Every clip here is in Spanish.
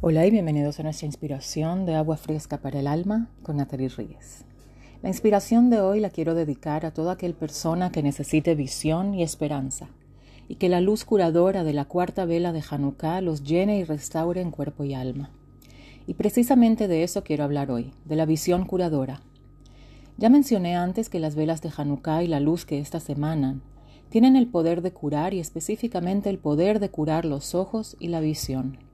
Hola y bienvenidos a nuestra inspiración de agua fresca para el alma con Natalie Ríez. La inspiración de hoy la quiero dedicar a toda aquel persona que necesite visión y esperanza y que la luz curadora de la cuarta vela de Hanukkah los llene y restaure en cuerpo y alma. Y precisamente de eso quiero hablar hoy, de la visión curadora. Ya mencioné antes que las velas de Hanukkah y la luz que éstas emanan tienen el poder de curar y específicamente el poder de curar los ojos y la visión.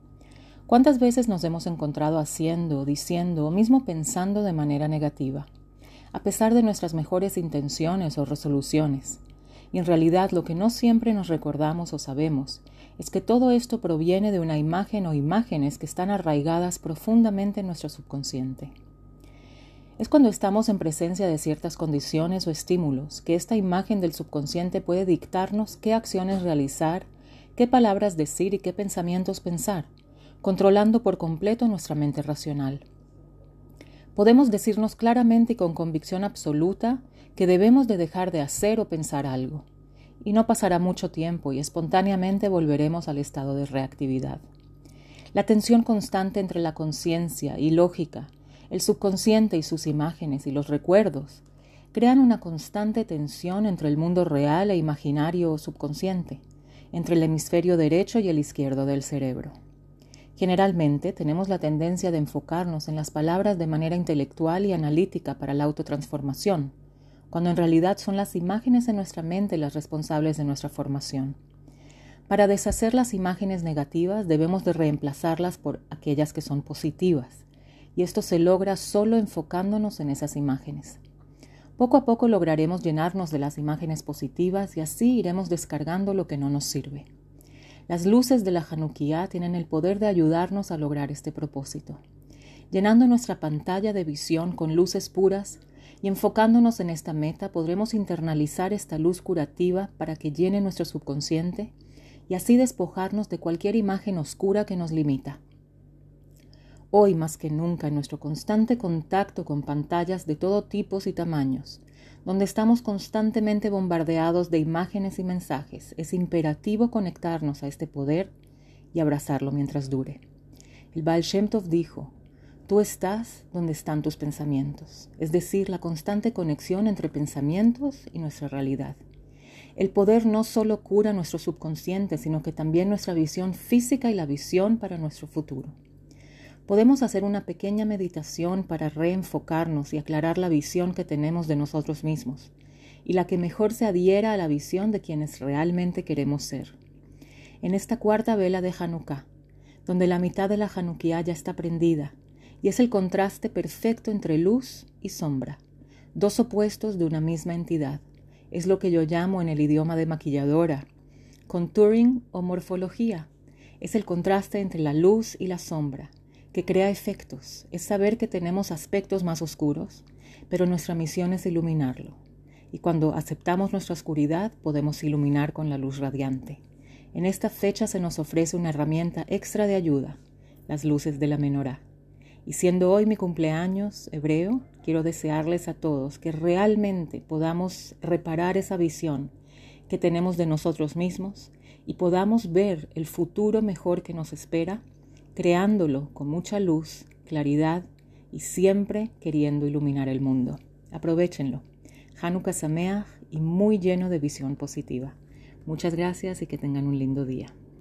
¿Cuántas veces nos hemos encontrado haciendo, diciendo o mismo pensando de manera negativa, a pesar de nuestras mejores intenciones o resoluciones? Y en realidad lo que no siempre nos recordamos o sabemos es que todo esto proviene de una imagen o imágenes que están arraigadas profundamente en nuestro subconsciente. Es cuando estamos en presencia de ciertas condiciones o estímulos que esta imagen del subconsciente puede dictarnos qué acciones realizar, qué palabras decir y qué pensamientos pensar controlando por completo nuestra mente racional. Podemos decirnos claramente y con convicción absoluta que debemos de dejar de hacer o pensar algo, y no pasará mucho tiempo y espontáneamente volveremos al estado de reactividad. La tensión constante entre la conciencia y lógica, el subconsciente y sus imágenes y los recuerdos, crean una constante tensión entre el mundo real e imaginario o subconsciente, entre el hemisferio derecho y el izquierdo del cerebro. Generalmente tenemos la tendencia de enfocarnos en las palabras de manera intelectual y analítica para la autotransformación, cuando en realidad son las imágenes en nuestra mente las responsables de nuestra formación. Para deshacer las imágenes negativas debemos de reemplazarlas por aquellas que son positivas, y esto se logra solo enfocándonos en esas imágenes. Poco a poco lograremos llenarnos de las imágenes positivas y así iremos descargando lo que no nos sirve. Las luces de la Hanukkah tienen el poder de ayudarnos a lograr este propósito, llenando nuestra pantalla de visión con luces puras y enfocándonos en esta meta podremos internalizar esta luz curativa para que llene nuestro subconsciente y así despojarnos de cualquier imagen oscura que nos limita. Hoy más que nunca en nuestro constante contacto con pantallas de todo tipos y tamaños, donde estamos constantemente bombardeados de imágenes y mensajes, es imperativo conectarnos a este poder y abrazarlo mientras dure. El Baal Shem Tov dijo, Tú estás donde están tus pensamientos, es decir, la constante conexión entre pensamientos y nuestra realidad. El poder no solo cura nuestro subconsciente, sino que también nuestra visión física y la visión para nuestro futuro. Podemos hacer una pequeña meditación para reenfocarnos y aclarar la visión que tenemos de nosotros mismos y la que mejor se adhiera a la visión de quienes realmente queremos ser. En esta cuarta vela de Hanukkah, donde la mitad de la Hanukkah ya está prendida y es el contraste perfecto entre luz y sombra, dos opuestos de una misma entidad. Es lo que yo llamo en el idioma de maquilladora, contouring o morfología. Es el contraste entre la luz y la sombra, que crea efectos, es saber que tenemos aspectos más oscuros, pero nuestra misión es iluminarlo. Y cuando aceptamos nuestra oscuridad, podemos iluminar con la luz radiante. En esta fecha se nos ofrece una herramienta extra de ayuda, las luces de la menorá. Y siendo hoy mi cumpleaños hebreo, quiero desearles a todos que realmente podamos reparar esa visión que tenemos de nosotros mismos y podamos ver el futuro mejor que nos espera creándolo con mucha luz, claridad y siempre queriendo iluminar el mundo. Aprovechenlo. Hanukkah Sameach y muy lleno de visión positiva. Muchas gracias y que tengan un lindo día.